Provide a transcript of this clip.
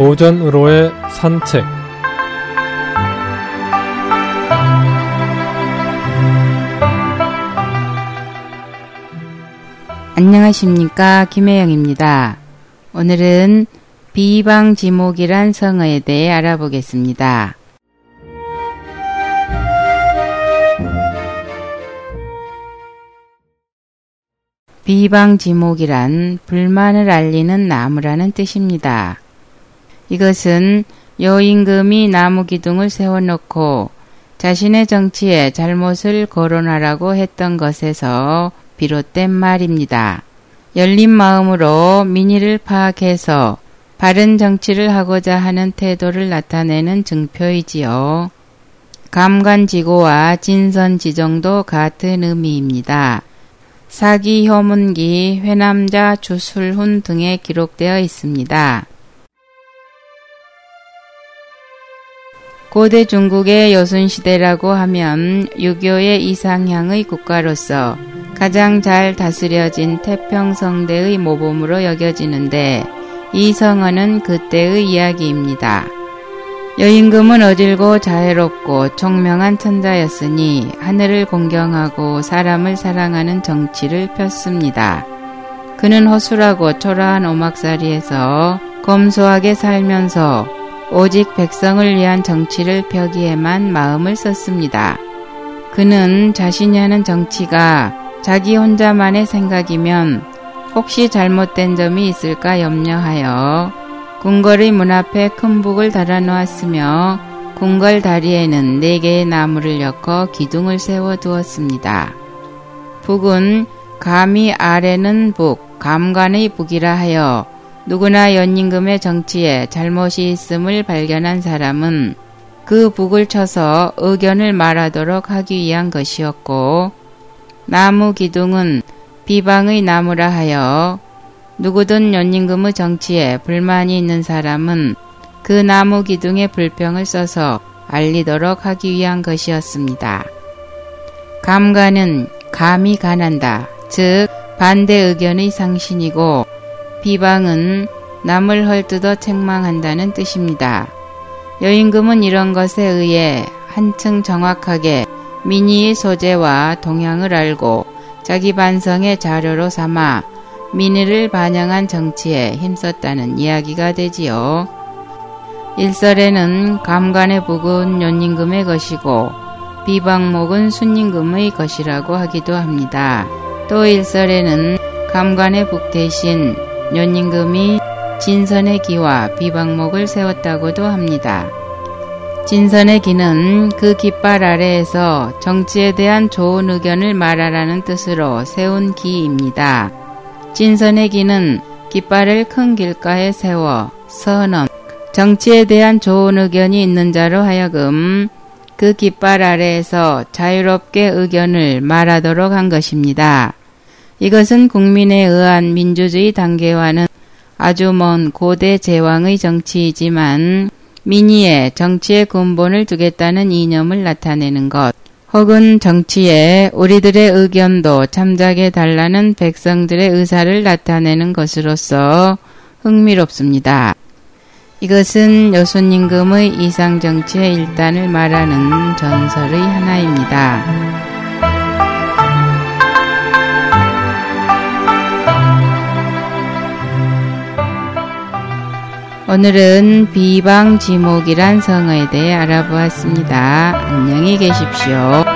오전으로의 산책 안녕하십니까 김혜영입니다. 오늘은 비방지목이란 성어에 대해 알아보겠습니다. 비방지목이란 불만을 알리는 나무라는 뜻입니다. 이것은 여임금이 나무 기둥을 세워놓고 자신의 정치에 잘못을 거론하라고 했던 것에서 비롯된 말입니다. 열린 마음으로 민의를 파악해서 바른 정치를 하고자 하는 태도를 나타내는 증표이지요. 감관지고와 진선지정도 같은 의미입니다. 사기 효문기 회남자 주술훈 등에 기록되어 있습니다. 고대 중국의 여순시대라고 하면 유교의 이상향의 국가로서 가장 잘 다스려진 태평성대의 모범으로 여겨지는데 이 성어는 그때의 이야기입니다. 여임금은 어질고 자애롭고 총명한 천자였으니 하늘을 공경하고 사람을 사랑하는 정치를 폈습니다. 그는 허술하고 초라한 오막살이에서 검소하게 살면서 오직 백성을 위한 정치를 펴기에만 마음을 썼습니다. 그는 자신이 하는 정치가 자기 혼자만의 생각이면 혹시 잘못된 점이 있을까 염려하여 궁궐의 문 앞에 큰 북을 달아놓았으며 궁궐 다리에는 네 개의 나무를 엮어 기둥을 세워 두었습니다. 북은 감히 아래는 북, 감관의 북이라 하여 누구나 연임금의 정치에 잘못이 있음을 발견한 사람은 그 북을 쳐서 의견을 말하도록 하기 위한 것이었고 나무 기둥은 비방의 나무라 하여 누구든 연임금의 정치에 불만이 있는 사람은 그 나무 기둥에 불평을 써서 알리도록 하기 위한 것이었습니다. 감가는 감이 가난다, 즉 반대 의견의 상신이고 비방은 남을 헐뜯어 책망한다는 뜻입니다. 여임금은 이런 것에 의해 한층 정확하게 민의의 소재와 동향을 알고 자기 반성의 자료로 삼아 민의를 반영한 정치에 힘썼다는 이야기가 되지요. 일설에는 감관의 북은 연임금의 것이고 비방목은 순임금의 것이라고 하기도 합니다. 또 일설에는 감관의 북 대신 연임금이 진선의 기와 비방목을 세웠다고도 합니다. 진선의 기는 그 깃발 아래에서 정치에 대한 좋은 의견을 말하라는 뜻으로 세운 기입니다. 진선의 기는 깃발을 큰 길가에 세워 선언, 정치에 대한 좋은 의견이 있는 자로 하여금 그 깃발 아래에서 자유롭게 의견을 말하도록 한 것입니다. 이것은 국민에 의한 민주주의 단계와는 아주 먼 고대 제왕의 정치이지만 민의에 정치의 근본을 두겠다는 이념을 나타내는 것, 혹은 정치에 우리들의 의견도 참작해 달라는 백성들의 의사를 나타내는 것으로서 흥미롭습니다. 이것은 여순임금의 이상정치의 일단을 말하는 전설의 하나입니다. 오늘은 비방지목이란 성어에 대해 알아보았습니다. 안녕히 계십시오.